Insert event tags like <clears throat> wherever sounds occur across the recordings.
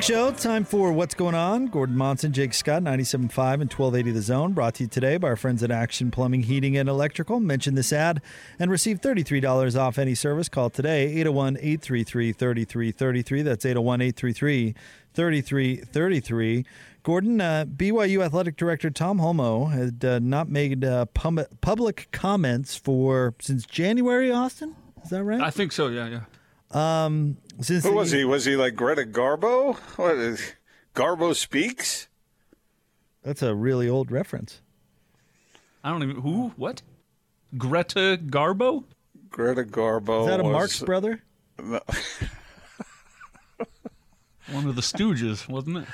Big show. Time for What's Going On. Gordon Monson, Jake Scott, 97.5 and 1280 The Zone. Brought to you today by our friends at Action Plumbing, Heating, and Electrical. Mention this ad and receive $33 off any service. Call today, 801 833 3333. That's 801 833 3333. Gordon, uh, BYU Athletic Director Tom Holmoe had uh, not made uh, pub- public comments for since January, Austin? Is that right? I think so. Yeah, yeah. Since Who was he? Was he like Greta Garbo? What is Garbo speaks? That's a really old reference. I don't even who what. Greta Garbo. Greta Garbo. Is that a was- Marx brother? <laughs> One of the Stooges, wasn't it?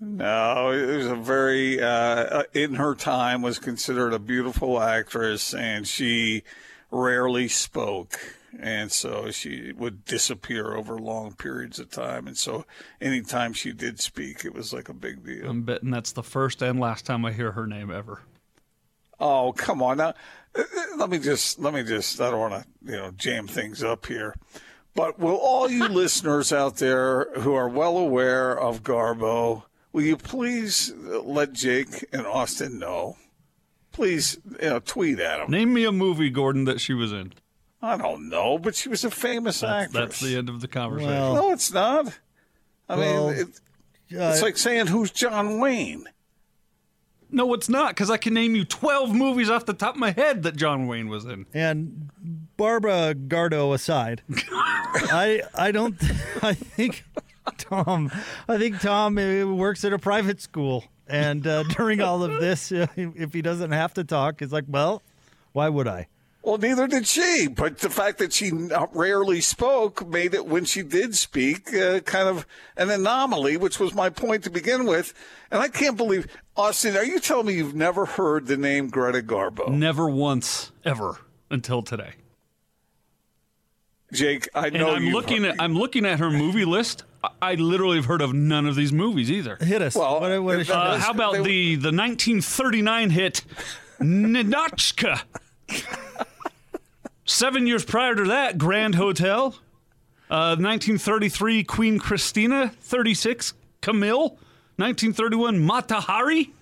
No, it was a very uh, in her time was considered a beautiful actress, and she rarely spoke, and so she would disappear over long periods of time, and so anytime she did speak, it was like a big deal. I'm betting that's the first and last time I hear her name ever. Oh, come on now. Let me just let me just I don't want to, you know, jam things up here. But will all you <laughs> listeners out there who are well aware of Garbo, will you please let Jake and Austin know? Please, you know, tweet at them. Name me a movie, Gordon, that she was in. I don't know, but she was a famous That's, actress. that's the end of the conversation. Well, No, it's not. I Well, mean, it, uh, it's like saying who's John Wayne. no, it's not, because I can name you 12 movies off the top of my head that John Wayne was in. and Barbara Gardo aside, <laughs> I I don't <laughs> I think Tom I think Tom uh, works at a private school, and uh, during all of this, uh, <laughs> if he doesn't have to talk, he's like, well, why would I? Well, neither did she. But the fact that she rarely spoke made it, when she did speak, uh, kind of an anomaly, which was my point to begin with. And I can't believe, Austin, are you telling me you've never heard the name Greta Garbo? Never once, ever, until today. Jake, I And know I'm you've looking heard- at I'm looking at her movie list. I, I literally have heard of none of these movies either. Hit us. Well, what, what is she uh, Uh, how about They- the the 1939 hit Ninotchka? <laughs> Seven years prior to that, Grand Hotel. Uh, 1933, Queen Christina. 36, Camille. 1931, Mata Hari.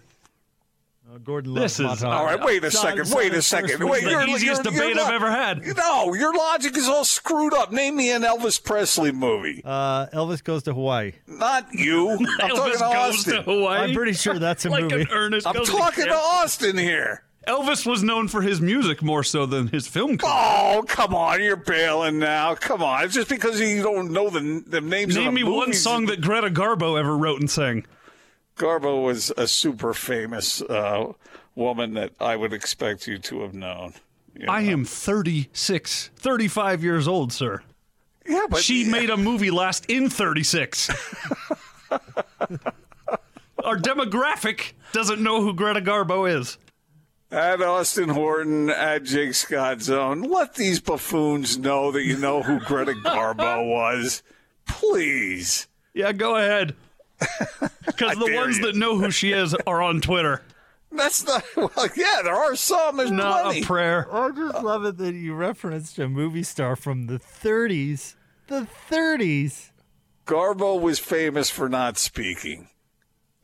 Oh, Gordon This is- Mata. All right, wait a Sorry, second. sorry, Wait a second. Wait, The you're- easiest you're- debate you're I've ever had. No, your logic is all screwed up. Name me an Elvis Presley movie. Uh, Elvis goes to Hawaii. Not you. I'm talking Elvis to goes Austin. to Hawaii. I'm pretty sure that's a <laughs> like movie. an earnest. I'm talking to trip. Austin here. Elvis was known for his music more so than his film career. Oh, come on, you're bailing now. Come on, it's just because you don't know the the names. of Name the me one song that Greta Garbo ever wrote and sang. Garbo was a super famous uh, woman that I would expect you to have known. you I am 36, 35 years old, sir. Yeah, but she made a movie last in 36. <laughs> Our demographic doesn't know who Greta Garbo is. At Austin Horton at Jake Scott Zone. Let these buffoons know that you know who Greta Garbo was, please. Yeah, go ahead. <laughs> Because the ones you. that know who she is are on Twitter. That's not well. Yeah, there are some. There's Not plenty. a prayer. I just love it that you referenced a movie star from the 30s. The 30s. Garbo was famous for not speaking.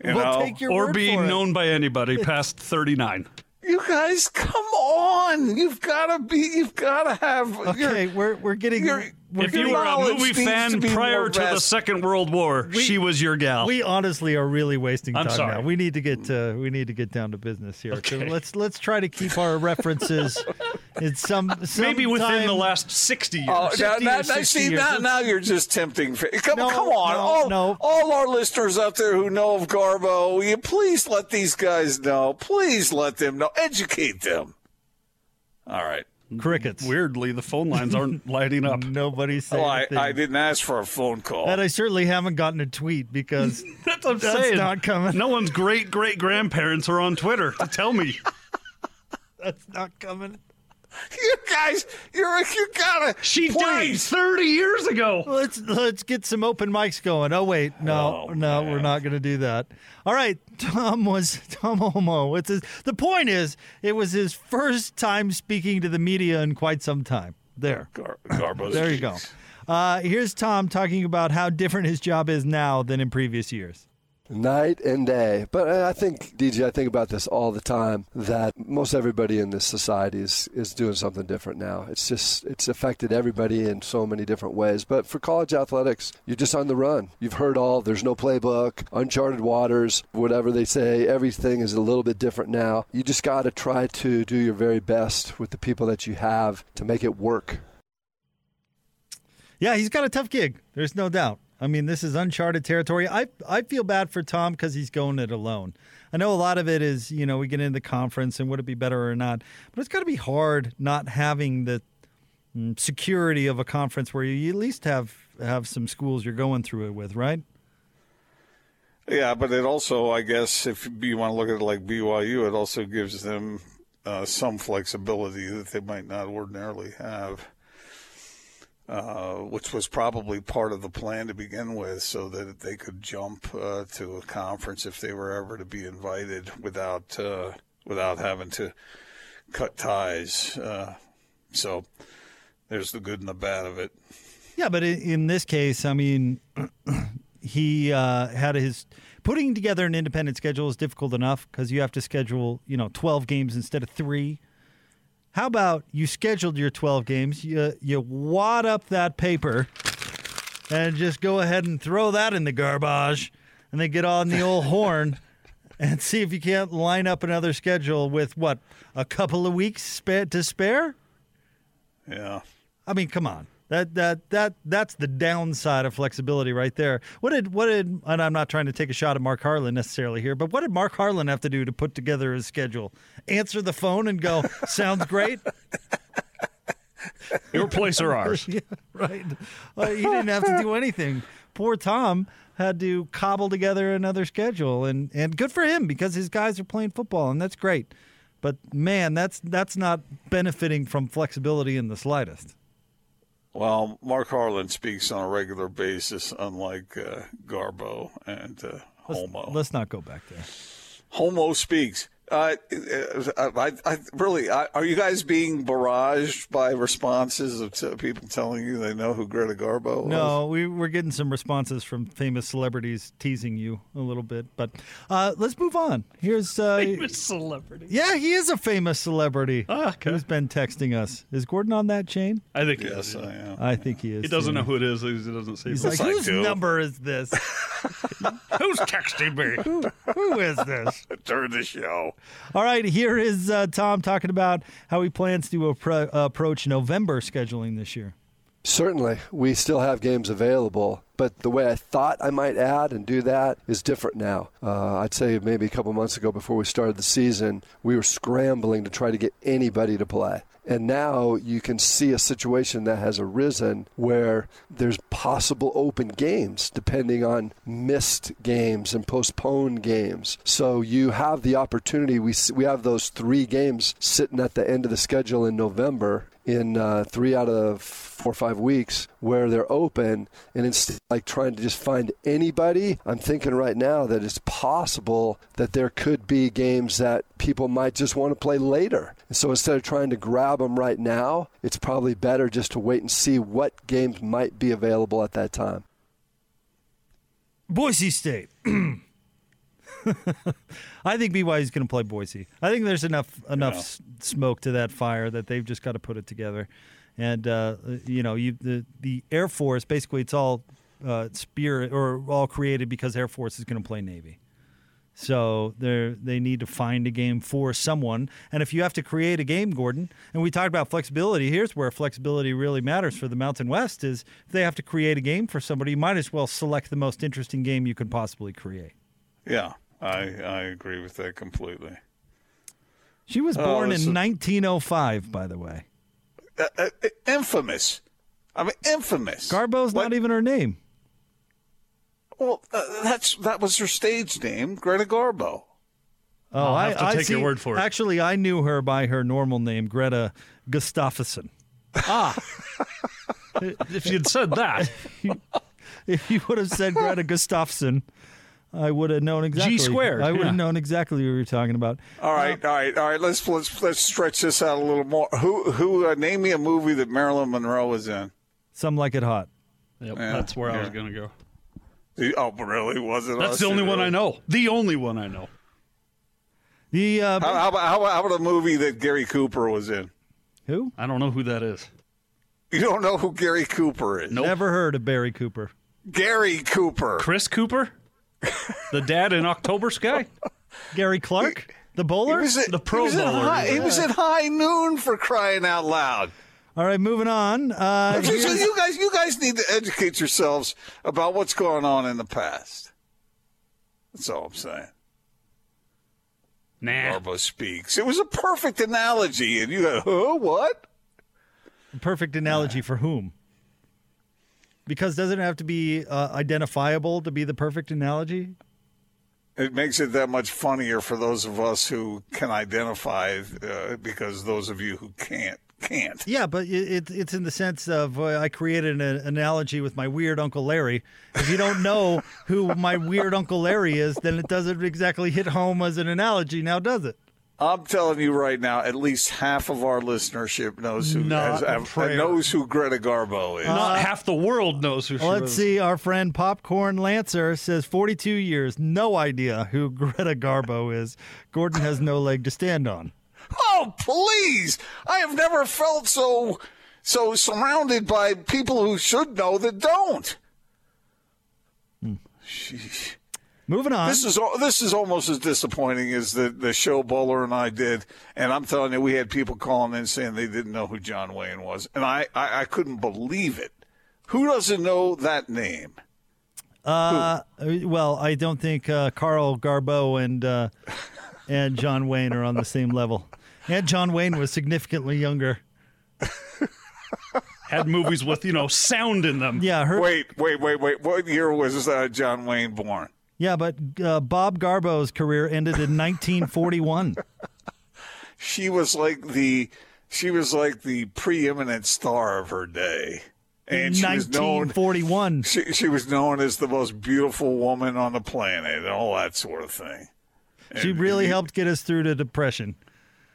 You Well, know? take your Or word being for it. known by anybody past 39. You guys, come on! You've got to be. You've got to have. Okay, we're we're getting. Your- we're If you were a movie needs to fan prior to the. Second World War, she was your gal. We honestly are really wasting I'm time sorry. now. We need to get uh, we need to get down to business here. So let's let's try to keep our references <laughs> in some, some Maybe within the last 60 years. Oh, now, now, or now, see, years. now, now you're just tempting. Come, No, come on, no, all, no. all our listeners out there who know of Garbo, will you please let these guys know? Please let them know. Educate them. All right. Crickets. Weirdly, the phone lines aren't <laughs> lighting up. Nobody's saying Oh, I, a thing. I didn't ask for a phone call. And I certainly haven't gotten a tweet because <laughs> That's what I'm That's saying. not coming. No one's great great grandparents are on Twitter to tell me. <laughs> that's not coming. You guys, you're you gotta. She died 30 years ago. Let's let's get some open mics going. Oh wait, no, Oh, no, we're not going to do that. All right, <laughs> Tom was Tom Holmoe. It's his, the point is, it was his first time speaking to the media in quite some time. There, Gar- Garbo's there you go. Uh, here's Tom talking about how different his job is now than in previous years. Night and day. But uh, I think, DJ, I think about this all the time that most everybody in this society is, is doing something different now. It's just, it's affected everybody in so many different ways. But for college athletics, you're just on the run. You've heard all, there's no playbook, uncharted waters, whatever they say, everything is a little bit different now. You just got to try to do your very best with the people that you have to make it work. Yeah, he's got a tough gig. There's no doubt. I mean, this is uncharted territory. I I feel bad for Tom because he's going it alone. I know a lot of it is, you know, we get into the conference and would it be better or not, but it's got to be hard not having the mm, security of a conference where you at least have have some schools you're going through it with, right? Yeah, but it also, I guess, if you want to look at it like BYU, it also gives them uh, some flexibility that they might not ordinarily have, uh, which was probably part of the plan to begin with, so that they could jump uh, to a conference if they were ever to be invited without uh, without having to cut ties. Uh, so there's the good and the bad of it. Yeah, but in, this case, I mean, <clears throat> he uh, had his putting together an independent schedule is difficult enough because you have to schedule, you know, twelve games instead of three. How about you scheduled your twelve games? You you wad up that paper and just go ahead and throw that in the garbage, and then get on the old horn <laughs> and see if you can't line up another schedule with what a couple of weeks to spare. Yeah. I mean, come on. That that that that's the downside of flexibility right there. What did what did and I'm not trying to take a shot at Mark Harlan necessarily here, but what did Mark Harlan have to do to put together his schedule? Answer the phone and go, "Sounds great." <laughs> Your place or ours? <laughs> yeah, right. Well, he didn't have to do anything. Poor Tom had to cobble together another schedule and and good for him because his guys are playing football and that's great. But man, that's that's not benefiting from flexibility in the slightest. Well, Mark Harlan speaks on a regular basis, unlike uh, Garbo and uh, Holmoe. Let's not go back there. Holmoe speaks. Uh, I, I really, I, are you guys being barraged by responses of t- people telling you they know who Greta Garbo was? No, we, we're getting some responses from famous celebrities teasing you a little bit, but uh, let's move on. Here's uh, Famous celebrity. yeah, he is a famous celebrity Ah, okay. who's been texting us. Is Gordon on that chain? I think he Yes, is. I am. I think he is. He doesn't too. know who it is. He doesn't say. He's who. like, whose number is this? <laughs> Who's texting me? who, who is this? <laughs> Turn the show. All right, here is uh, Tom talking about how he plans to appro- approach November scheduling this year. Certainly, we still have games available, but the way I thought I might add and do that is different now. Uh, I'd say maybe a couple months ago before we started the season, we were scrambling to try to get anybody to play. And now you can see a situation that has arisen where there's possible open games depending on missed games and postponed games. So you have the opportunity. We, we have those three games sitting at the end of the schedule in November in uh, three out of four or five weeks where they're open and instead like trying to just find anybody i'm thinking right now that it's possible that there could be games that people might just want to play later and so instead of trying to grab them right now it's probably better just to wait and see what games might be available at that time Boise State. <clears throat> <laughs> I think BYU is going to play Boise. I think there's enough enough Yeah. s- smoke to that fire that they've just got to put it together. And uh, you know, you the the Air Force basically it's all uh, spirit or all created because Air Force is going to play Navy. So they they need to find a game for someone. And if you have to create a game, Gordon, and we talked about flexibility, here's where flexibility really matters for the Mountain West is if they have to create a game for somebody, you might as well select the most interesting game you could possibly create. Yeah, I, I agree with that completely. She was Oh, born this in is- 1905, by the way. uh, uh, infamous. I mean, infamous. Garbo's Like- not even her name. Well, uh, that's that was her stage name, Greta Garbo. Oh, I'll I have to I take your word for it. Actually, I knew her by her normal name, Greta Gustafsson. Ah, if you'd said that, <laughs> If you would have said Greta Gustafsson, I would have known exactly. G squared, I would have yeah. known exactly what you were talking about. All right, all right, all right. Let's let's let's stretch this out a little more. Who who? Uh, name me a movie that Marilyn Monroe was in. Some like it hot. yep, Yeah, that's where I was going to go. The- Oh, really? Was it? That's the only one I know. The only one I know. The uh, How, how, about, how, about, how about a movie that Gary Cooper was in? who? I don't know who that is. You don't know who Gary Cooper is? Nope. Never heard of Barry Cooper. Gary Cooper. Chris Cooper, the dad in October Sky. Gary Clark, the He bowler. was, at, The Pro he was at Bowler. high, he was at high noon for crying out loud. All right, moving on. Uh, So you guys, you guys need to educate yourselves about what's going on in the past. That's all I'm saying. Nah. Garbo speaks. It was a perfect analogy, and you go, huh, what? perfect analogy for whom? Because doesn't it have to be uh, identifiable to be the perfect analogy? It makes it that much funnier for those of us who can identify, uh, because those of you who can't can't. Yeah, but it, it, it's in the sense of uh, I created an analogy with my weird Uncle Larry. If you don't know who my weird Uncle Larry is, then it doesn't exactly hit home as an analogy, now does it? I'm telling you right now, at least half of our listenership knows who has, have- knows who Greta Garbo is. Not half the world knows who she Let's is. see. Our friend Popcorn Lancer says 42 years, no idea who <laughs> Greta Garbo is. Gordon has no leg to stand on. Oh, please! I have never felt so so surrounded by people who should know that don't. Hmm. Sheesh. Moving on. This is this is almost as disappointing as the the show Bowler and I did, and I'm telling you, we had people calling in saying they didn't know who John Wayne was, and I I, I couldn't believe it. Who doesn't know that name? Uh, well, I don't think uh, Carl Garbo and uh, and John Wayne are on the same level. And John Wayne was significantly younger. <laughs> Had movies with, you know, sound in them. Yeah, her. Wait, wait, wait, wait. What year was uh, John Wayne born? Yeah, but uh, Bob Garbo's career ended in 1941. <laughs> She was like the she was like the preeminent star of her day, and she was known 1941. she, she was known as the most beautiful woman on the planet and all that sort of thing. She really helped get us through the depression.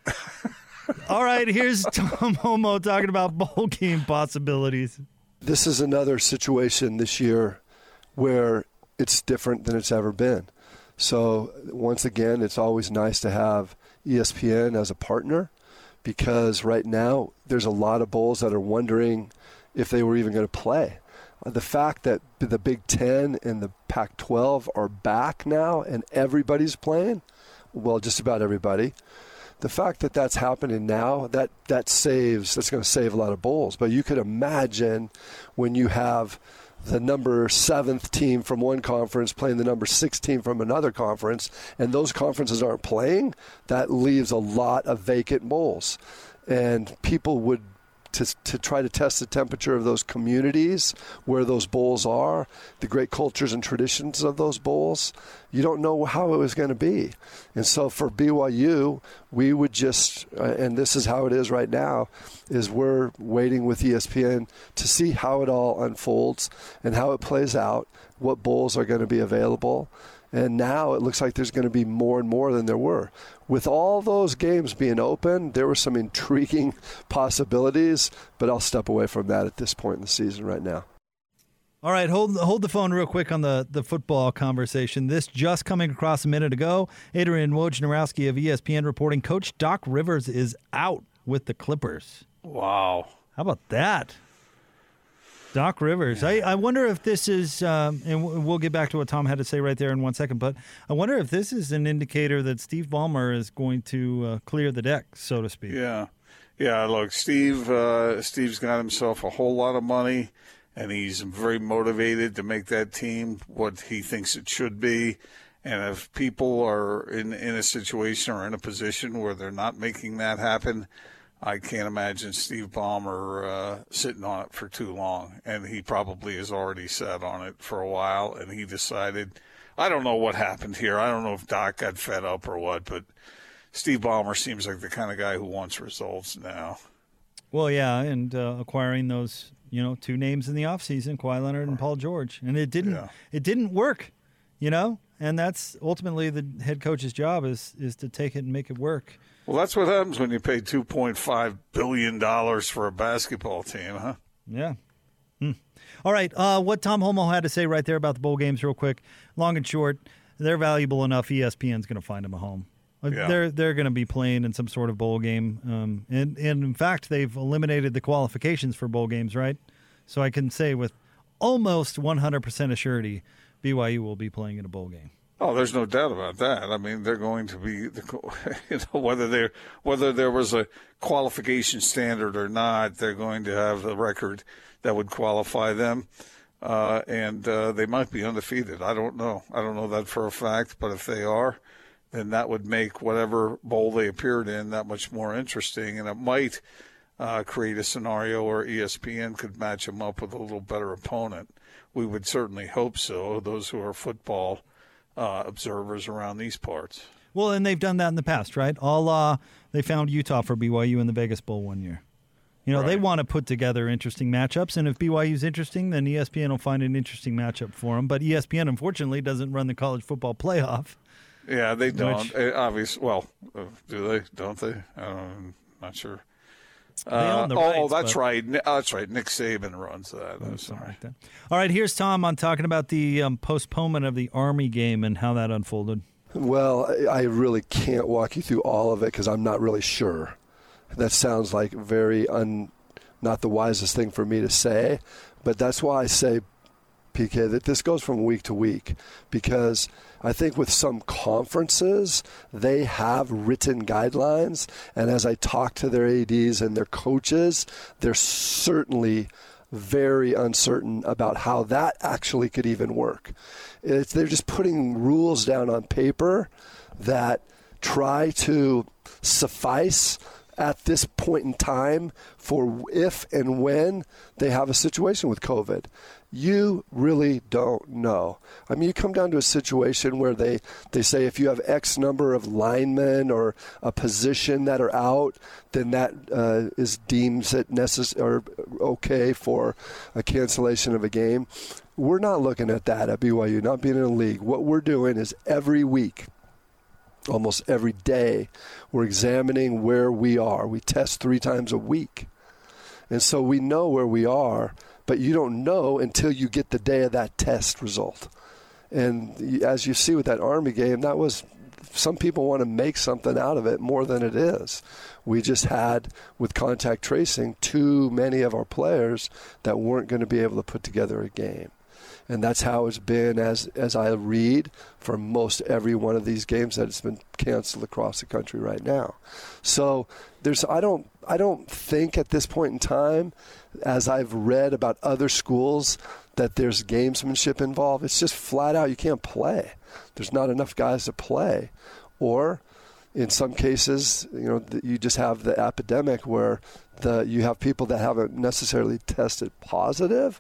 <laughs> All right, here's Tom Holmoe talking about bowl game possibilities. this is another situation this year where it's different than it's ever been. So once again, it's always nice to have ESPN as a partner because right now there's a lot of bowls that are wondering if they were even going to play. The fact that the Big Ten and the Pac 12 are back now and everybody's playing, well, just about everybody. The fact that that's happening now, that, that saves, that's going to save a lot of bowls. But you could imagine when you have the number seventh team from one conference playing the number six team from another conference, and those conferences aren't playing, that leaves a lot of vacant bowls. And people would to, to try to test the temperature of those communities where those bowls are, the great cultures and traditions of those bowls, you don't know how it was going to be. And so for BYU, we would just, uh, and this is how it is right now, is we're waiting with ESPN to see how it all unfolds and how it plays out, what bowls are going to be available. And now it looks like there's going to be more and more than there were. With all those games being open, there were some intriguing <laughs> possibilities, but I'll step away from that at this point in the season right now. All right, hold hold the phone real quick on the, the football conversation. This just coming across a minute ago. Adrian Wojnarowski of ESPN reporting Coach Doc Rivers is out with the Clippers. Wow. How about that? Doc Rivers. I, I wonder if this is, um, and we'll get back to what Tom had to say right there in one second, but I wonder if this is an indicator that Steve Ballmer is going to uh, clear the deck, so to speak. Yeah, yeah. Look, Steve. Uh, Steve's got himself a whole lot of money, and he's very motivated to make that team what he thinks it should be. And if people are in in a situation or in a position where they're not making that happen, I can't imagine Steve Ballmer uh, sitting on it for too long, and he probably has already sat on it for a while, and he decided. I don't know what happened here. I don't know if Doc got fed up or what, but Steve Ballmer seems like the kind of guy who wants results now. Well, yeah, and uh, acquiring those, you know, two names in the offseason, Kawhi Leonard and Paul George, and it didn't, Yeah. it didn't work, you know, and that's ultimately the head coach's job is is to take it and make it work. Well, that's what happens when you pay two point five billion dollars for a basketball team, huh? Yeah. Hmm. All right. Uh, what Tom Holmoe had to say right there about the bowl games, real quick, long and short, they're valuable enough. ESPN's going to find them a home. Uh, Yeah. They're they're going to be playing in some sort of bowl game, um, and and in fact, they've eliminated the qualifications for bowl games, right? So I can say with almost 100 percent assurity, BYU will be playing in a bowl game. Oh, there's no doubt about that. I mean, they're going to be, <laughs> you know, whether there whether there was a qualification standard or not, they're going to have a record that would qualify them, uh, and uh, they might be undefeated. I don't know. I don't know that for a fact, but if they are, then that would make whatever bowl they appeared in that much more interesting, and it might uh, create a scenario where ESPN could match them up with a little better opponent. We would certainly hope so. Those who are football uh, observers around these parts. Well, and they've done that in the past, right? All uh, they found Utah for BYU in the Vegas Bowl one year. You know, they want to put together interesting matchups, and if BYU's interesting, then ESPN will find an interesting matchup for them. But ESPN, unfortunately, doesn't run the college football playoff. Yeah, they don't. Which- Uh, obvious. Well, uh, do they? Don't they? I'm not sure. They own the oh, rights, that's but- right. Ni- oh, that's right. Nick Saban runs that. I'm Something sorry. like that. All right, here's Tom on talking about the um, postponement of the Army game and how that unfolded. Well, I I really can't walk you through all of it because I'm not really sure. That sounds like very un, not the wisest thing for me to say, but that's why I say, PK, that this goes from week to week because I think with some conferences they have written guidelines, and as I talk to their ads and their coaches, they're certainly very uncertain about how that actually could even work. It's, they're just putting rules down on paper that try to suffice at this point in time for if and when they have a situation with COVID. You really don't know. I mean, you come down to a situation where they, they say if you have X number of linemen or a position that are out, then that uh, is deems it necessary or okay for a cancellation of a game. We're not looking at that at BYU, not being in a league. What we're doing is every week almost every day we're examining where we are. We test three times a week. And so we know where we are, but you don't know until you get the day of that test result. And as you see with that Army game, that was some people want to make something out of it more than it is. We just had, with contact tracing, too many of our players that weren't going to be able to put together a game and that's how it's been as as I read for most every one of these games that has been canceled across the country right now. So there's I don't I don't think at this point in time, as I've read about other schools, that there's gamesmanship involved. It's just flat out you can't play. There's not enough guys to play, or in some cases, you know, you just have the epidemic where the you have people that haven't necessarily tested positive,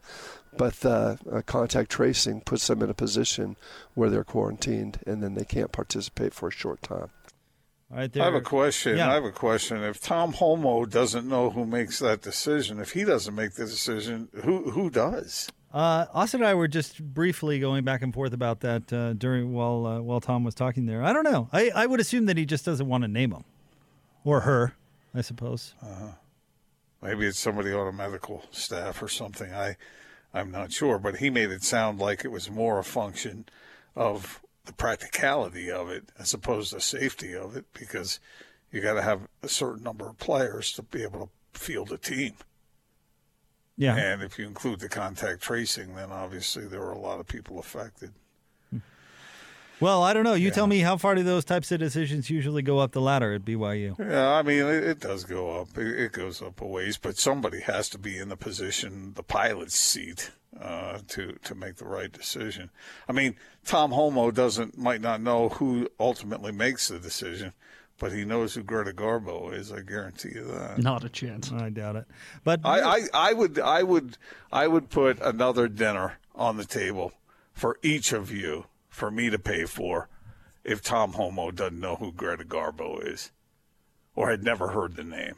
but the uh, contact tracing puts them in a position where they're quarantined and then they can't participate for a short time. All right, I have a question. Yeah. I have a question. If Tom Holmoe doesn't know who makes that decision, if he doesn't make the decision, who who does? Uh, Austin and I were just briefly going back and forth about that uh, during while uh, while Tom was talking there. I don't know. I, I would assume that he just doesn't want to name him or her. I suppose. Uh-huh. Maybe it's somebody on a medical staff or something. I, I'm not sure. But he made it sound like it was more a function of the practicality of it as opposed to safety of it, because you got to have a certain number of players to be able to field a team. Yeah. And if you include the contact tracing, then obviously there were a lot of people affected. Well, I don't know. You tell me how far do those types of decisions usually go up the ladder at BYU? Yeah, I mean, it, it does go up. It, it goes up a ways, but somebody has to be in the position, the pilot's seat, uh, to to make the right decision. I mean, Tom Holmoe doesn't might not know who ultimately makes the decision, but he knows who Greta Garbo is. I guarantee you that. Not a chance. I doubt it. But I, I, I would I would I would put another dinner on the table for each of you for me to pay for if Tom Holmoe doesn't know who Greta Garbo is or had never heard the name.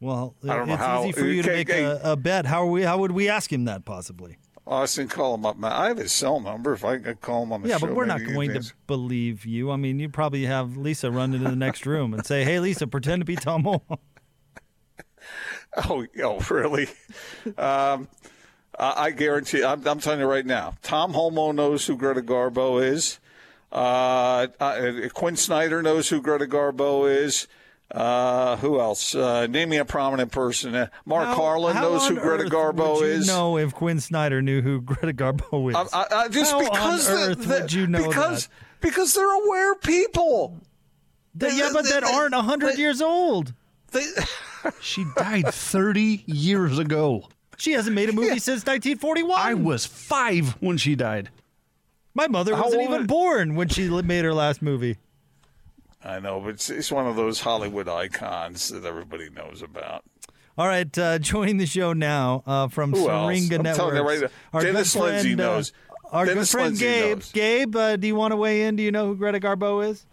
well, I don't know it's how- easy for you to make a, a bet. How are we? How would we ask him that possibly? Austin, call him up. man. I have his cell number. If I could call him on the Yeah, show, but we're not going to believe you. I mean, you'd probably have Lisa run into the next room and say, "Hey, Lisa, pretend to be Tom Holmoe." <laughs> Oh, oh, really? um, I, I guarantee. I'm, I'm telling you right now. Tom Holmoe knows who Greta Garbo is. Uh, uh, Quin Snyder knows who Greta Garbo is. Uh, who else? Uh, name me a prominent person. Uh, Mark How- Harlan how knows who on Greta earth Garbo would you is. Know if Quin Snyder knew who <laughs> Greta Garbo is? I, I, I, just How because on earth the- would you know because that? because they're aware people. That- yeah, but that aren't hundred years old. They, <laughs> She died 30 years ago. She hasn't made a movie since 1941. I was five when she died. My mother How wasn't even are- born when she made her last movie. I know, but it's, it's one of those Hollywood icons that everybody knows about. All right, uh, joining the show now uh, from Who else? Syringa I'm Networks. telling you right now, our Dennis good friend, Lindsay uh, knows. our Dennis good friend Lindsay Gabe. knows. Gabe, uh, do you want to weigh in? Do you know who Greta Garbo is?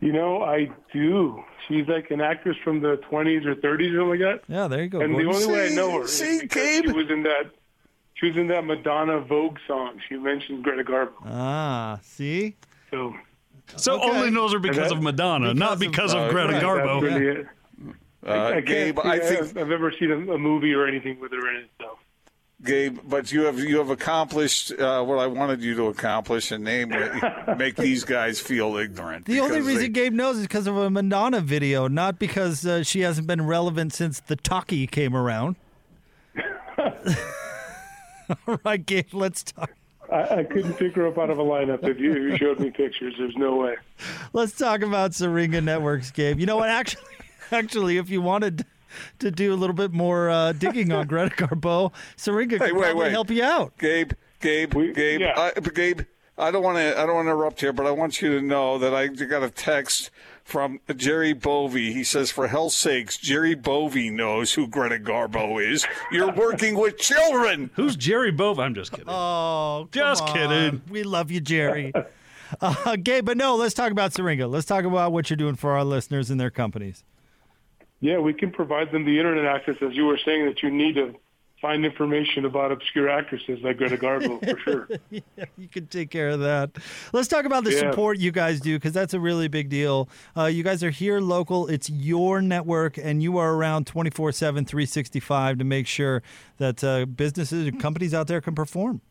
You know, I do. She's like an actress from the 20s or 30s, or something like that. Yeah, there you go. And the Gordon. only way I know her See- is because Gabe? she was in that. She was in that Madonna Vogue song. She mentioned Greta Garbo. ah, see, So So Okay. only knows her because that- of Madonna, not because because of- of Greta right, Garbo. that's really it. Uh, I can't Gabe, see- I think I've ever seen a, a movie or anything with her in it. So Gabe, but you have you have accomplished uh, what I wanted you to accomplish, and name <laughs> make these guys feel ignorant. the only reason they- Gabe knows is because of a Madonna video, not because uh, she hasn't been relevant since the talkie came around. <laughs> All right, Gabe, let's talk. I, I couldn't pick her up out of a lineup if you, if you showed me pictures. There's no way. Let's talk about Syringa Networks, Gabe. You know what? Actually, <laughs> actually, if you wanted to do a little bit more uh, digging on <laughs> Greta Garbo, Syringa could Hey, wait, probably wait. help you out. Gabe, Gabe, We- Gabe, yeah. I, Gabe. I don't want to. I don't want to interrupt here, but I want you to know that I got a text from Jerry Bovey. He says, "For hell's sakes, Jerry Bovey knows who Greta Garbo is. You're working with children." <laughs> Who's Jerry Bove? I'm just kidding. Oh, Just on. kidding. We love you, Jerry. Uh, Gabe, but no, let's talk about Syringa. Let's talk about what you're doing for our listeners and their companies. Yeah, we can provide them the internet access, as you were saying, that you need to find information about obscure actresses like Greta Garbo, for sure. <laughs> You can take care of that. Let's talk about the Yeah. support you guys do because that's a really big deal. Uh, you guys are here local, it's your network, and you are around 24 7, 365 to make sure that uh, businesses and companies out there can perform.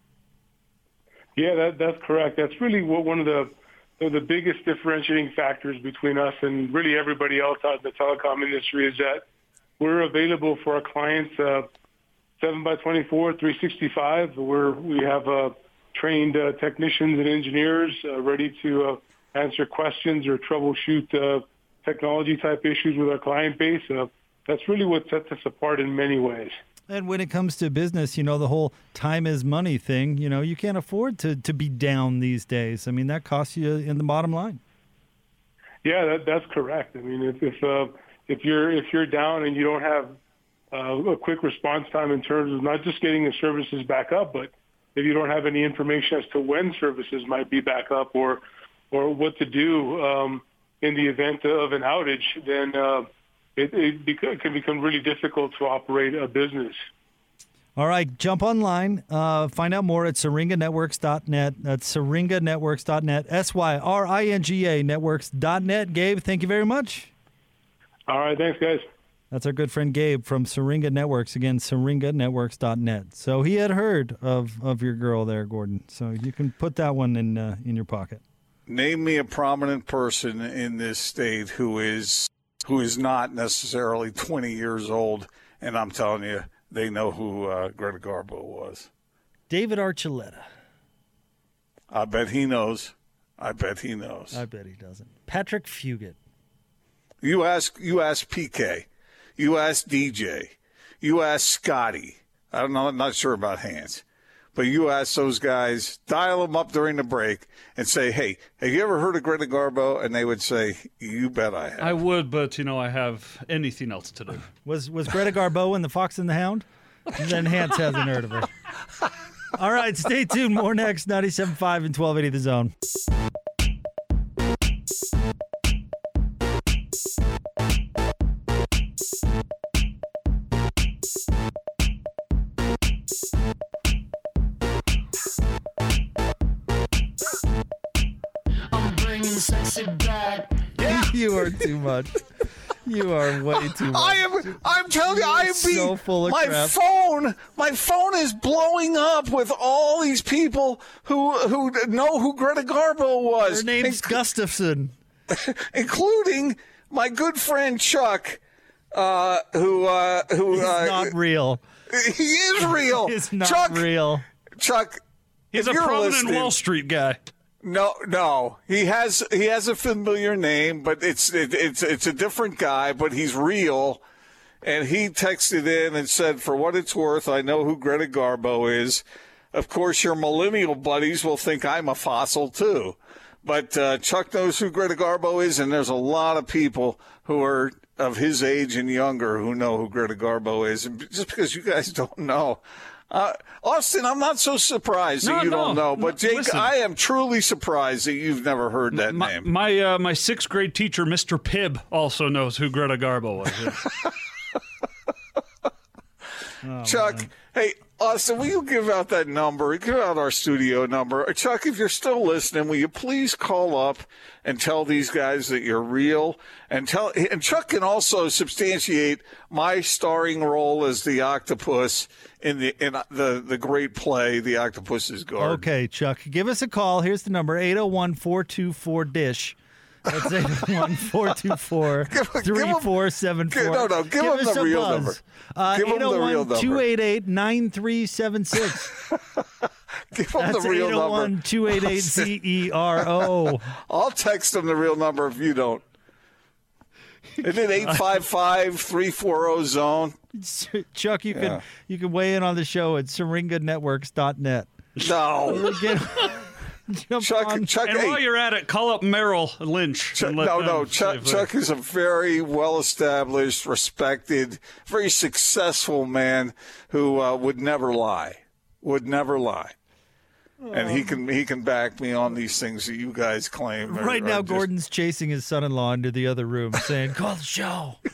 Yeah, that, that's correct. That's really what one of the the the biggest differentiating factors between us and really everybody else out in the telecom industry is that we're available for our clients uh, 7 by 24, 365. We're, we have uh, trained uh, technicians and engineers uh, ready to uh, answer questions or troubleshoot uh, technology type issues with our client base. That's really what sets us apart in many ways. And when it comes to business, you know, the whole time is money thing, you know, you can't afford to, to be down these days. I mean, that costs you in the bottom line. Yeah, that, that's correct. I mean, if if, uh, if you're if you're down and you don't have uh, a quick response time in terms of not just getting the services back up, but if you don't have any information as to when services might be back up or or what to do um, in the event of an outage, then uh, it, it, bec- it can become really difficult to operate a business. All right, jump online. Uh, find out more at syringanetworks.net. That's syringanetworks.net. S Y R I N G A networks.net. Gabe, thank you very much. All right, thanks, guys. That's our good friend Gabe from Syringa Networks. Again, syringanetworks.net. So he had heard of, of your girl there, Gordon. So you can put that one in uh, in your pocket. Name me a prominent person in this state who is who is not necessarily <laughs> 20 years old, and I'm telling you, they know who uh, Greta Garbo was. David Archuleta. I bet he knows. I bet he knows. I bet he doesn't. Patrick Fugit. You ask you ask PK, you ask DJ, you ask Scotty. I don't know, I'm not sure about Hans, But you ask those guys, dial them up during the break, and say, "Hey, have you ever heard of Greta Garbo?" And they would say, "You bet I have." I would, but you know, I have anything else to do. Was was Greta Garbo in The Fox and the Hound? then Hans hasn't heard of her. <laughs> All right, stay tuned. More next. 97.5 and 1280 The Zone. I'm sexy back. <laughs> You are too much. You are way too much. <laughs> I am. I'm telling you, I am so being. full of my crap. phone, my phone is blowing up with all these people who who know who Greta Garbo was, Her name's inc- Gustafson. <laughs> including my good friend Chuck, uh, who uh, who He's uh, not real. he is real. He's not Chuck, real. Chuck. He's a you're prominent listening- Wall Street guy. No, no. He has he has a familiar name, but it's it, it's it's a different guy, but he's real. And he texted in and said, "For what it's worth, I know who Greta Garbo is. Of course, your millennial buddies will think I'm a fossil too, but uh, Chuck knows who Greta Garbo is, and there's a lot of people who are of his age and younger who know who Greta Garbo is. And just because you guys <laughs> don't know." Uh, Austin, I'm not so surprised No, that you no, don't know, but Jake, listen. I am truly surprised that you've never heard that My name. my, uh, my sixth grade teacher, Mr. Pibb, also knows who Greta Garbo was. <laughs> Chuck, hey, Austin, will you give out that number? Give out our studio number. Uh, Chuck, if you're still listening, will you please call up and tell these guys that you're real? And tell and Chuck can also substantiate my starring role as the octopus in the in the the great play, The Octopus's Garden. Okay, Chuck, give us a call. Here's the number 801 424 DISH. That's 801 <laughs> 424 <laughs> Give- give 3474. no, no, give him us the real buzz. number. Uh, Give him the real number. 288 9376. <laughs> Give him That's the real 801 number. 288 ZERO. I'll text him the real number if you don't. Isn't it 855 340 zone? Chuck, you Yeah. can you can weigh in on the show at syringanetworks.net. No. Get, <laughs> jump Chuck, on. Chuck, and hey, while you're at it, call up Merrill Lynch. Chuck, no, no. Chuck, Chuck is a very well established, respected, very successful man who uh, would never lie. Would never lie. And he can he can back me on these things that you guys claim. are- Right are now, just- Gordon's chasing his son-in-law into the other room, saying, "Call the show, <laughs>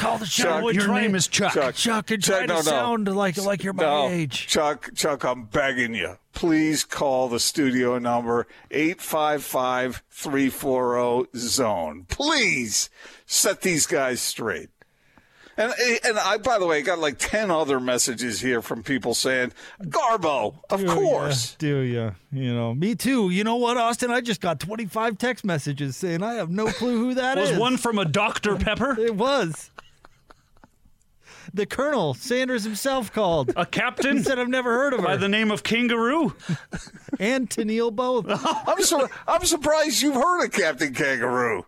call the show." Chuck, Your try- name is Chuck. Chuck, and try Chuck, to no, no. sound like like you're my No, age. Chuck, Chuck, I'm begging you. Please call the studio number 855-340-ZONE. Please set these guys straight. And and I, by the way, I got like 10 other messages here from people saying, Garbo, of Do course. ya, do you? You know, me too. You know what, Austin? I just got 25 text messages saying I have no clue who that is. was one from a Dr. Pepper, It was. The Colonel Sanders himself called. a He captain said, "I've never heard of him. by her." the name of Kangaroo. <laughs> and Tennille both. <laughs> I'm, sur- I'm surprised you've heard of Captain Kangaroo.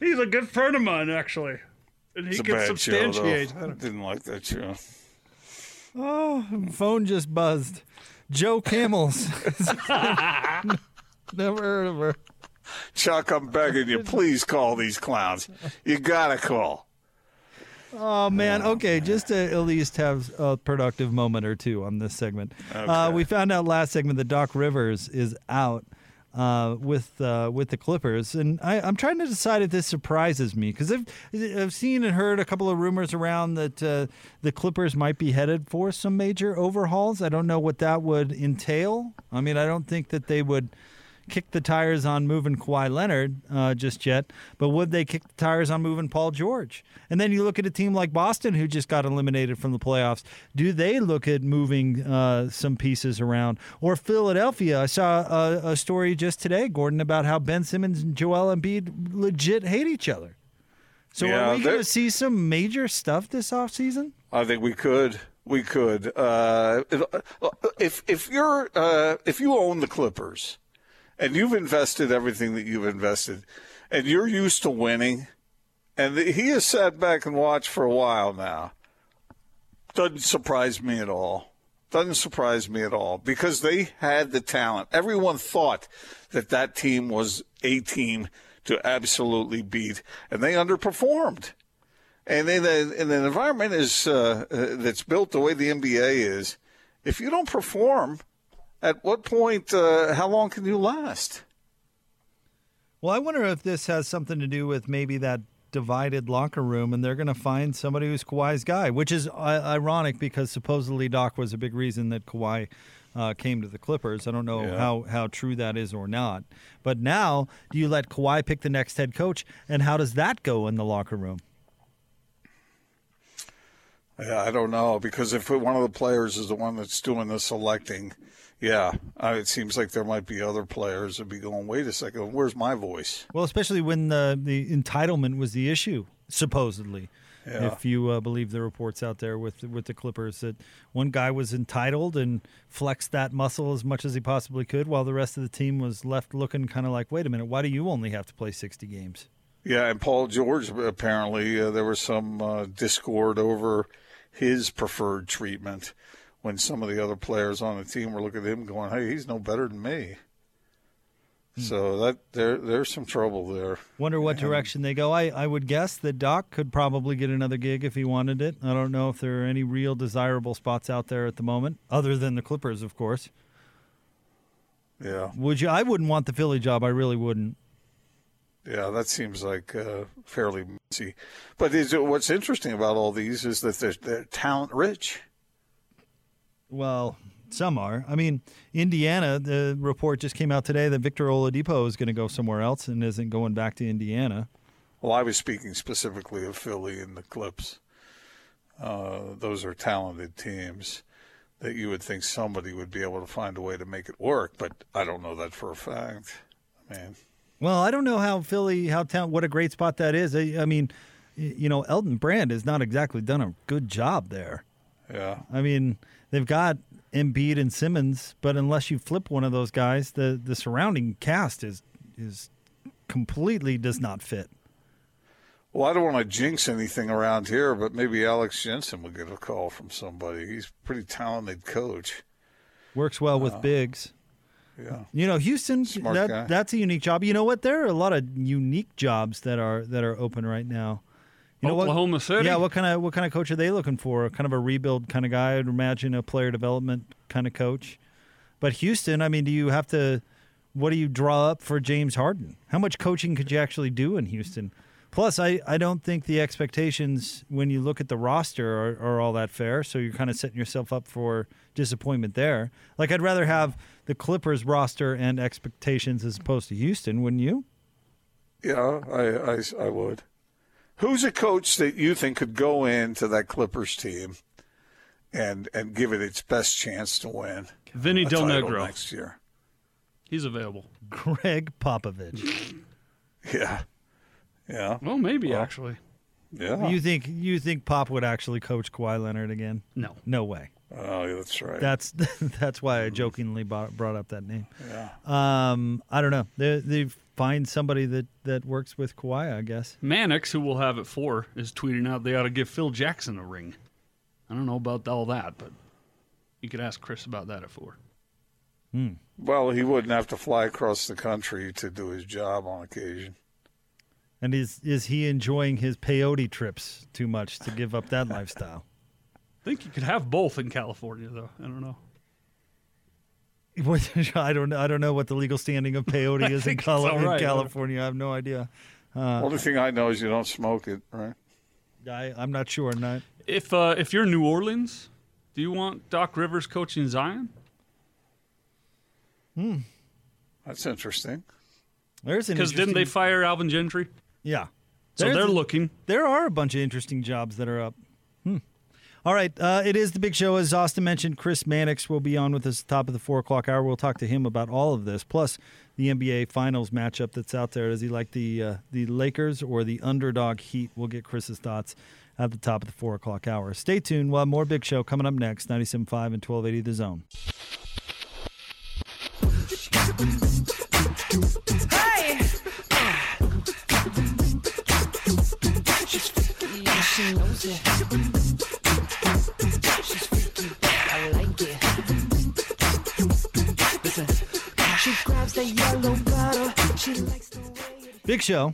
He's a good friend of mine, actually. And he It's a can bad show, substantiate. though. I didn't like that show. Oh, phone just buzzed. Joe Camels. <laughs> Never heard of her. Chuck, I'm begging you, please call these clowns. You gotta call. Oh man. Okay, just to at least have a productive moment or two on this segment. Uh, we found out last segment that Doc Rivers is out uh, with uh, with the Clippers, and I, I'm trying to decide if this surprises me because I've I've seen and heard a couple of rumors around that uh, the Clippers might be headed for some major overhauls. I don't know what that would entail. I mean, I don't think that they would kick the tires on moving Kawhi Leonard uh, just yet, but would they kick the tires on moving Paul George? And then you look at a team like Boston, who just got eliminated from the playoffs. Do they look at moving uh, some pieces around? Or Philadelphia? I saw a, a story just today, Gordon, about how Ben Simmons and Joel Embiid legit hate each other. So Yeah, are we going to see some major stuff this offseason? I think we could. We could. Uh, if if you're uh, if you own the Clippers, and you've invested everything that you've invested, and you're used to winning, and he has sat back and watched for a while now. Doesn't surprise me at all. Doesn't surprise me at all because they had the talent. Everyone thought that that team was a team to absolutely beat, and they underperformed. And in, a, in an environment is uh, uh, that's built the way the NBA is, if you don't perform, at what point? Uh, how long can you last? Well, I wonder if this has something to do with maybe that divided locker room, and they're going to find somebody who's Kawhi's guy, which is uh, ironic because supposedly Doc was a big reason that Kawhi uh, came to the Clippers. I don't know Yeah. how, how true that is or not. But now, do you let Kawhi pick the next head coach, and how does that go in the locker room? I don't know because if one of the players is the one that's doing the selecting, yeah, it seems like there might be other players that be going. Wait a second, where's my voice? Well, especially when the the entitlement was the issue, supposedly. Yeah. If you uh, believe the reports out there with with the Clippers, that one guy was entitled and flexed that muscle as much as he possibly could, while the rest of the team was left looking kind of like, "Wait a minute, why do you only have to play sixty games?" Yeah, and Paul George apparently uh, there was some uh, discord over his preferred treatment when some of the other players on the team were looking at him going, "Hey, he's no better than me." So that there there's some trouble there. Wonder what direction they go. I, I would guess that Doc could probably get another gig if he wanted it. I don't know if there are any real desirable spots out there at the moment, other than the Clippers, of course. Yeah, Would you? I wouldn't want the Philly job. I really wouldn't. yeah, that seems like uh, fairly messy. But is it, what's interesting about all these is that they're, they're talent rich. Well, some are. I mean, Indiana. The report just came out today that Victor Oladipo is going to go somewhere else and isn't going back to Indiana. Well, I was speaking specifically of Philly and the Clips. Uh, those are talented teams that you would think somebody would be able to find a way to make it work, but I don't know that for a fact. I mean, Well, I don't know how Philly, how town, what a great spot that is. I, I mean, you know, Elton Brand has not exactly done a good job there. yeah, I mean, they've got Embiid and Simmons, but unless you flip one of those guys, the the surrounding cast is is completely does not fit. Well, I don't want to jinx anything around here, but maybe Alex Jensen will get a call from somebody. He's a pretty talented coach. Works well with uh, bigs. Yeah. You know, Houston that, that's a unique job. You know what? There are a lot of unique jobs that are that are open right now. You know what- Oklahoma City? Yeah. What kind of what kind of coach are they looking for? Kind of a rebuild kind of guy. I'd imagine a player development kind of coach. But Houston, I mean, do you have to? What do you draw up for James Harden? How much coaching could you actually do in Houston? Plus, I, I don't think the expectations when you look at the roster are, are all that fair. So you're kind of setting yourself up for disappointment there. Like I'd rather have the Clippers roster and expectations as opposed to Houston, wouldn't you? Yeah, I, I, I would. Who's a coach that you think could go into that Clippers team and and give it its best chance to win Vinny a Del title Negro. next year? He's available. Gregg Popovich. <laughs> Yeah, yeah, Well, maybe Well, actually. yeah. You think you think Pop would actually coach Kawhi Leonard again? No. No way. oh, yeah, that's right. That's <laughs> that's why I jokingly brought, brought up that name. yeah. Um, I don't know. They they find somebody that that works with Kawhi, I guess. Mannix, who we'll have it for, is tweeting out they ought to give Phil Jackson a ring. I don't know about all that, but you could ask Chris about that at four. Hmm. Well, he wouldn't have to fly across the country to do his job on occasion. And is is he enjoying his peyote trips too much to give up that <laughs> lifestyle? I think you could have both in California, though. I don't know. What- <laughs> I don't I don't know what the legal standing of peyote is in, <laughs> think it's Cali- all in right. California. I have no idea. Uh, Only thing I know is you don't smoke it, right? I, I'm not sure. Not If uh, if you're New Orleans, do you want Doc Rivers coaching Zion? Hmm, that's interesting. there's an Because didn't they fire Alvin Gentry? Yeah. So There's they're a- looking. There are a bunch of interesting jobs that are up. All right. Uh, it is the big show. As Austin mentioned, Chris Mannix will be on with us at the top of the four o'clock hour. We'll talk to him about all of this, plus the NBA Finals matchup that's out there. Does he like the uh, the Lakers or the underdog Heat? We'll get Chris's thoughts at the top of the four o'clock hour. Stay tuned. We'll have more big show coming up next. 97.5 and 1280 The Zone. Yeah, she knows it. Big show.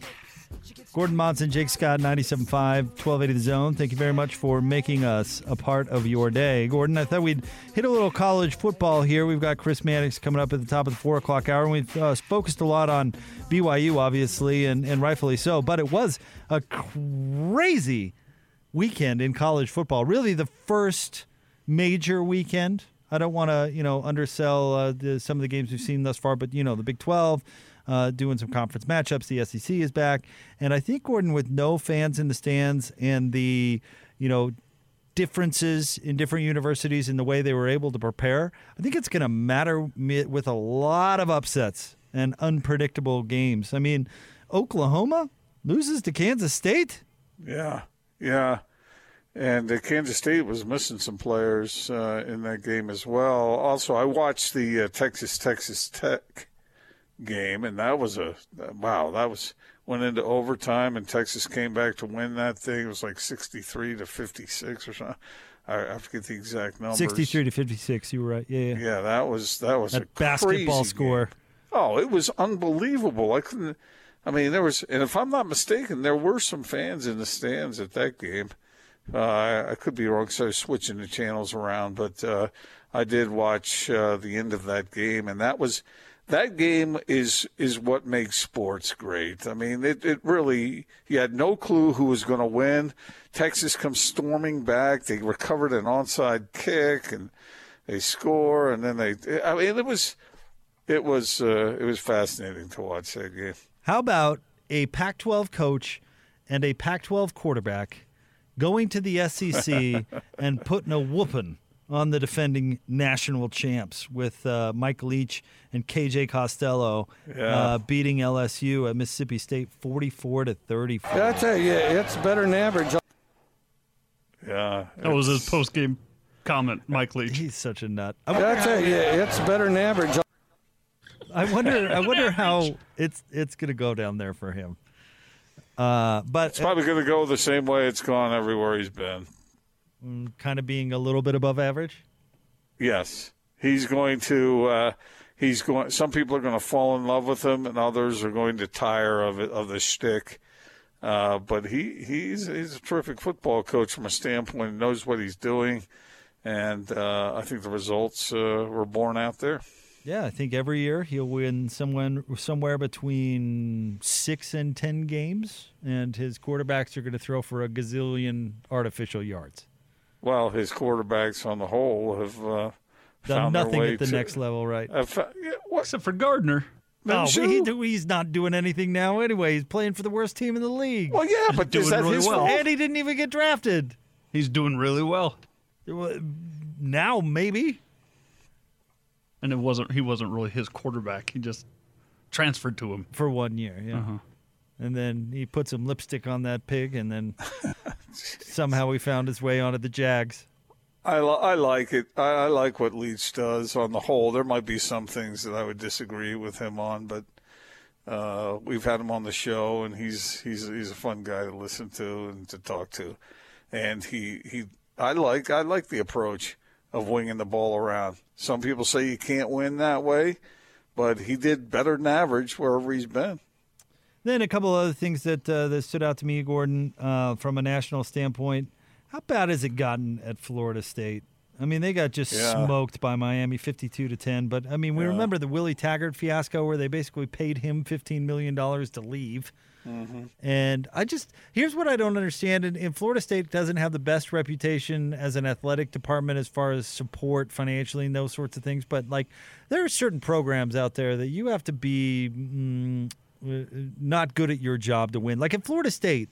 Gordon Monson, Jake Scott, 97.5, 1280 The Zone. Thank you very much for making us a part of your day. Gordon, I thought we'd hit a little college football here. We've got Chris Mannix coming up at the top of the 4 o'clock hour, and we've uh, focused a lot on BYU, obviously, and, and rightfully so. But it was a crazy weekend in college football. Really the first major weekend. I don't want to, you know, undersell uh, the, some of the games we've seen thus far, but you know, the Big 12 uh, doing some conference matchups. The SEC is back, and I think Gordon, with no fans in the stands and the, you know, differences in different universities in the way they were able to prepare, I think it's going to matter with a lot of upsets and unpredictable games. I mean, Oklahoma loses to Kansas State. Yeah, yeah. And uh, Kansas State was missing some players uh, in that game as well. Also, I watched the uh, Texas Texas Tech game, and that was a wow. That was went into overtime, and Texas came back to win that thing. It was like sixty-three to fifty-six or something. I, forget the exact numbers. 63 to 56, you were right. Yeah, yeah. Yeah, that was that was That a basketball score. game. Oh, it was unbelievable. I couldn't. I mean, there was, and if I'm not mistaken, there were some fans in the stands at that game. Uh, I, could be wrong was switching the channels around, but uh, I did watch uh, the end of that game, and that was that game is is what makes sports great. I mean, it, it really you had no clue who was going to win. Texas comes storming back. They recovered an onside kick and they score, and then they. I mean, it was it was uh, it was fascinating to watch that game. How about a Pac 12 coach and a Pac 12 quarterback going to the SEC <laughs> and putting a whooping on the defending national champs with uh, Mike Leach and KJ Costello Yeah. uh, beating LSU at Mississippi State 44 to 34. That's tell you, it's better than average. Yeah, That was his post game comment, Mike Leach. He's such a nut. I I wonder, tell you, it's better than average. I wonder, I wonder <laughs> how it's it's going to go down there for him. Uh, but It's probably going to go the same way it's gone everywhere he's been. kind of being a little bit above average. Yes, he's going to. Uh, he's going. Some people are going to fall in love with him, and others are going to tire of it of the shtick. Uh, but he he's he's a terrific football coach from a standpoint. He knows what he's doing, and uh, I think the results uh, were born out there. Yeah, I think every year he'll win someone somewhere between six and ten games, and his quarterbacks are going to throw for a gazillion artificial yards. Well, his quarterbacks on the whole have uh, Done found their nothing way at the to- next level, right? have fa- yeah, what? Except for Gardner. Oh, he, he's not doing anything now anyway. He's playing for the worst team in the league, Well, yeah, but is that really his well. fault? and he didn't even get drafted. He's doing really well. Well, Now maybe. And it wasn't he wasn't really his quarterback. He just transferred to him. for one year, yeah. Uh-huh. And then he put some lipstick on that pig, and then <laughs> somehow he found his way onto the Jags. I, li- I like it. I, I like what Leach does on the whole. There might be some things that I would disagree with him on, but uh, we've had him on the show, and he's he's he's a fun guy to listen to and to talk to. And he he I like I like the approach of winging the ball around. Some people say you can't win that way, but he did better than average wherever he's been. Then a couple of other things that uh, that stood out to me, Gordon, uh, from a national standpoint. How bad has it gotten at Florida State? I mean, they got just Yeah. smoked by Miami, fifty-two to ten. But I mean, we Yeah. remember the Willie Taggart fiasco, where they basically paid him fifteen million dollars to leave. And I just here's what I don't understand. And, and Florida State doesn't have the best reputation as an athletic department as far as support financially and those sorts of things. But like, there are certain programs out there that you have to be mm, uh, not good at your job to win. Like at Florida State,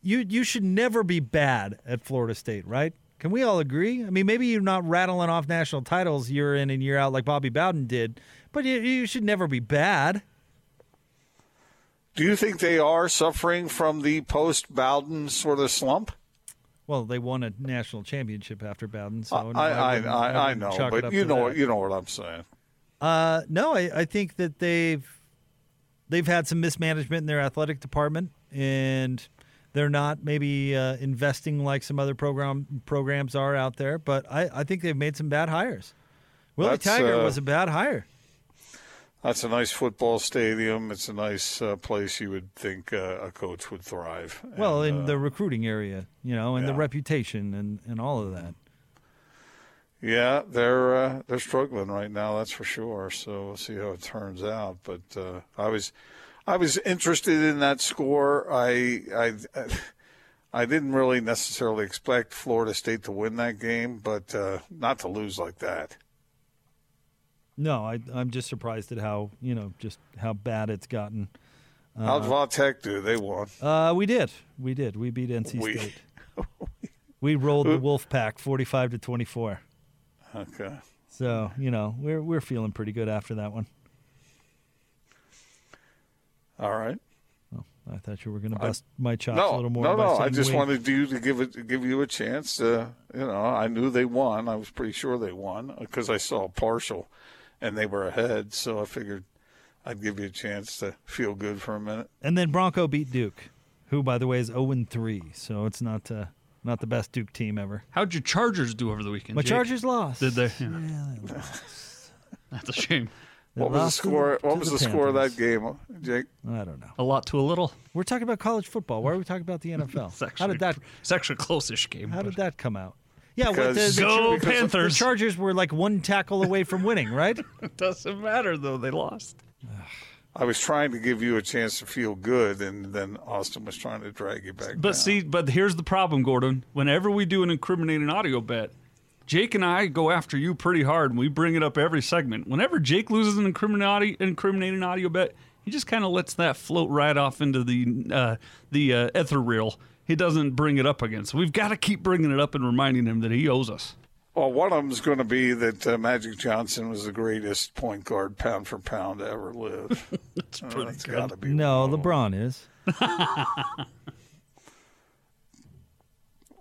you you should never be bad at Florida State, right? Can we all agree? I mean, maybe you're not rattling off national titles year in and year out like Bobby Bowden did, but you, you should never be bad. Do you think they are suffering from the post Bowden sort of slump? Well, they won a national championship after Bowden, so I, I, I, I know, but you know, that. you know what I'm saying. Uh, no, I, I think that they've they've had some mismanagement in their athletic department, and they're not maybe uh, investing like some other program programs are out there. But I, I think they've made some bad hires. Willie That's, Taggart uh, was a bad hire. That's a nice football stadium. It's a nice uh, place you would think uh, a coach would thrive. Well, And, in uh, the recruiting area, you know, and the reputation and, and all of that. Yeah, they're uh, they're struggling right now. That's for sure. So we'll see how it turns out. But uh, I was I was interested in that score. I I <laughs> I didn't really necessarily expect Florida State to win that game, but uh, not to lose like that. No, I, I'm just surprised at how you know just how bad it's gotten. How'd Va Tech do? They won. Uh, we did, we did, we beat NC We- State. <laughs> we rolled the Wolfpack, 45 to 24. Okay. So you know we're we're feeling pretty good after that one. All right. I thought you were going to bust my chops No, a little more. no, by no. I just we- wanted you to give it, give you a chance. To, you know, I knew they won. I was pretty sure they won because I saw a partial, and they were ahead. So I figured I'd give you a chance to feel good for a minute. And then Bronco beat Duke, who by the way is 0 and 3, so it's not uh, not the best Duke team ever. How'd your Chargers do over the weekend? My Jake? Chargers lost. Did they? Yeah, they lost. <laughs> That's a shame. They What was the lost to score? to What was the score of that game, Jake? I don't know. A lot to a little. We're talking about college football. Why are we talking about the NFL? It's how did that It's actually a close-ish game. How did that come out? Yeah, what, the, Because- the, Go the Panthers! Chargers were like one tackle away from winning, right? <laughs> It doesn't matter though. They lost. <sighs> I was trying to give you a chance to feel good, and then Austin was trying to drag you back. But down. see, but here's the problem, Gordon. Whenever we do an incriminating audio bet, Jake and I go after you pretty hard, and we bring it up every segment. Whenever Jake loses an incriminating incriminating audio bet, he just kind of lets that float right off into the uh, the uh, ether reel. He doesn't bring it up again. So we've got to keep bringing it up and reminding him that he owes us. Well, one of them is going to be that uh, Magic Johnson was the greatest point guard, pound for pound, to ever live. <laughs> It's Uh, pretty that's good. got to be. No, LeBron is. <laughs>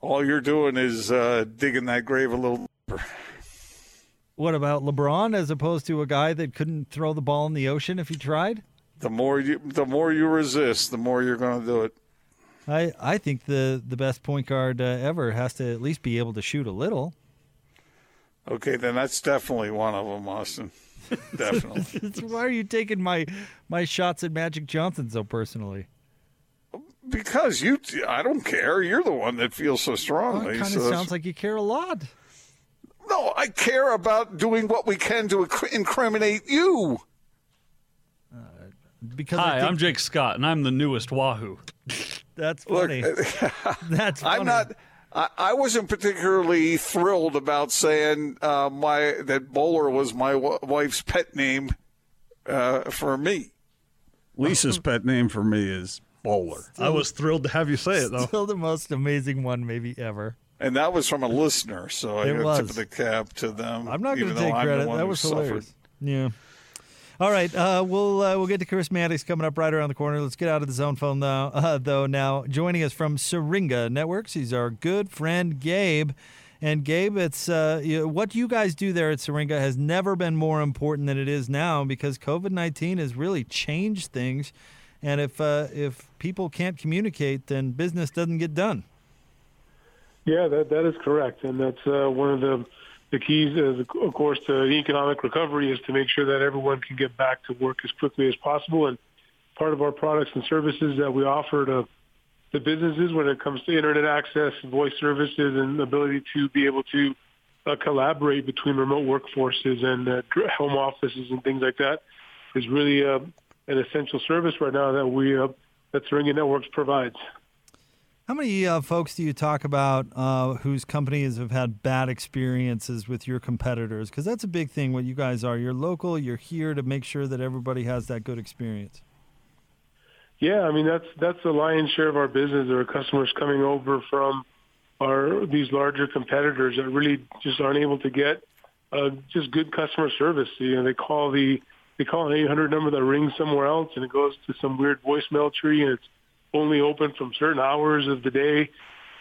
All you're doing is uh, digging that grave a little. deeper. What about LeBron as opposed to a guy that couldn't throw the ball in the ocean if he tried? The more you, the more you resist, the more you're going to do it. I, I think the, the best point guard uh, ever has to at least be able to shoot a little. Okay, then that's definitely one of them, Austin. <laughs> Definitely. Why are you taking my my shots at Magic Johnson so personally? Because you, I don't care. You're the one that feels so Well, strongly. it kind of that's- sounds like you care a lot. no, I care about doing what we can to incriminate you. Because I Hi, think I'm Jake Scott, and I'm the newest Wahoo. that's Look, funny. <laughs> that's funny. I'm not. I, I wasn't particularly thrilled about saying uh, my that Bowler was my w- wife's pet name uh, for me. Lisa's pet name for me is Bowler. I was thrilled to have you say it, though. Still the most amazing one maybe ever. And that was from a listener, so I It got was. tip of the cap to them. I'm not going to take I'm credit. That who was suffered. hilarious. Yeah. All right, uh, we'll uh, we'll get to Chris Mannix coming up right around the corner. Let's get out of the zone phone now, <laughs> uh, though. Now joining us from Syringa Networks, he's our good friend Gabe. And Gabe, it's uh, you what you guys do there at Syringa has never been more important than it is now because COVID nineteen has really changed things. And if uh, if people can't communicate, then business doesn't get done. Yeah, that that is correct, and that's uh, one of the the keys, of course, to economic recovery is to make sure that everyone can get back to work as quickly as possible. And part of our products and services that we offer to the businesses when it comes to internet access, voice services, and the ability to be able to uh, collaborate between remote workforces and uh, home offices and things like that is really uh, an essential service right now that we uh, that Syringa Networks provides. How many uh, folks do you talk about uh, whose companies have had bad experiences with your competitors? Because that's a big thing. What you guys are, you're local. You're here to make sure that everybody has that good experience. Yeah, I mean that's that's the lion's share of our business. There are customers coming over from our these larger competitors that really just aren't able to get uh, just good customer service. You know, they call the they call an 800 number that rings somewhere else, and it goes to some weird voicemail tree, and it's only open from certain hours of the day.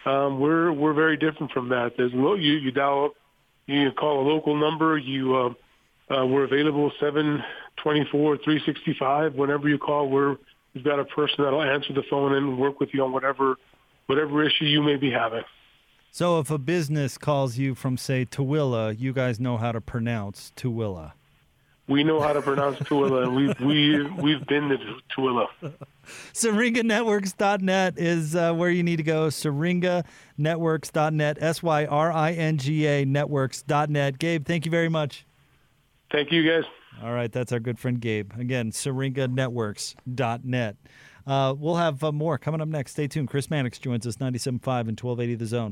Um, we're we're very different from that. There's lo- you you dial up, you call a local number. You uh, uh, we're available 724 365 whenever you call. We're we've got a person that'll answer the phone and work with you on whatever whatever issue you may be having. So if a business calls you from, say, Tooele, you guys know how to pronounce Tooele. We know how to pronounce Tooele, and we we we've been to Tooele. SyringaNetworks.net is uh, where you need to go. SyringaNetworks.net, S Y R I N G A Networks.net. Gabe, thank you very much. Thank you, guys. All right, that's our good friend Gabe. Again, SyringaNetworks.net. Uh, we'll have uh, more coming up next. Stay tuned. Chris Mannix joins us, 97.5 and 1280 The Zone.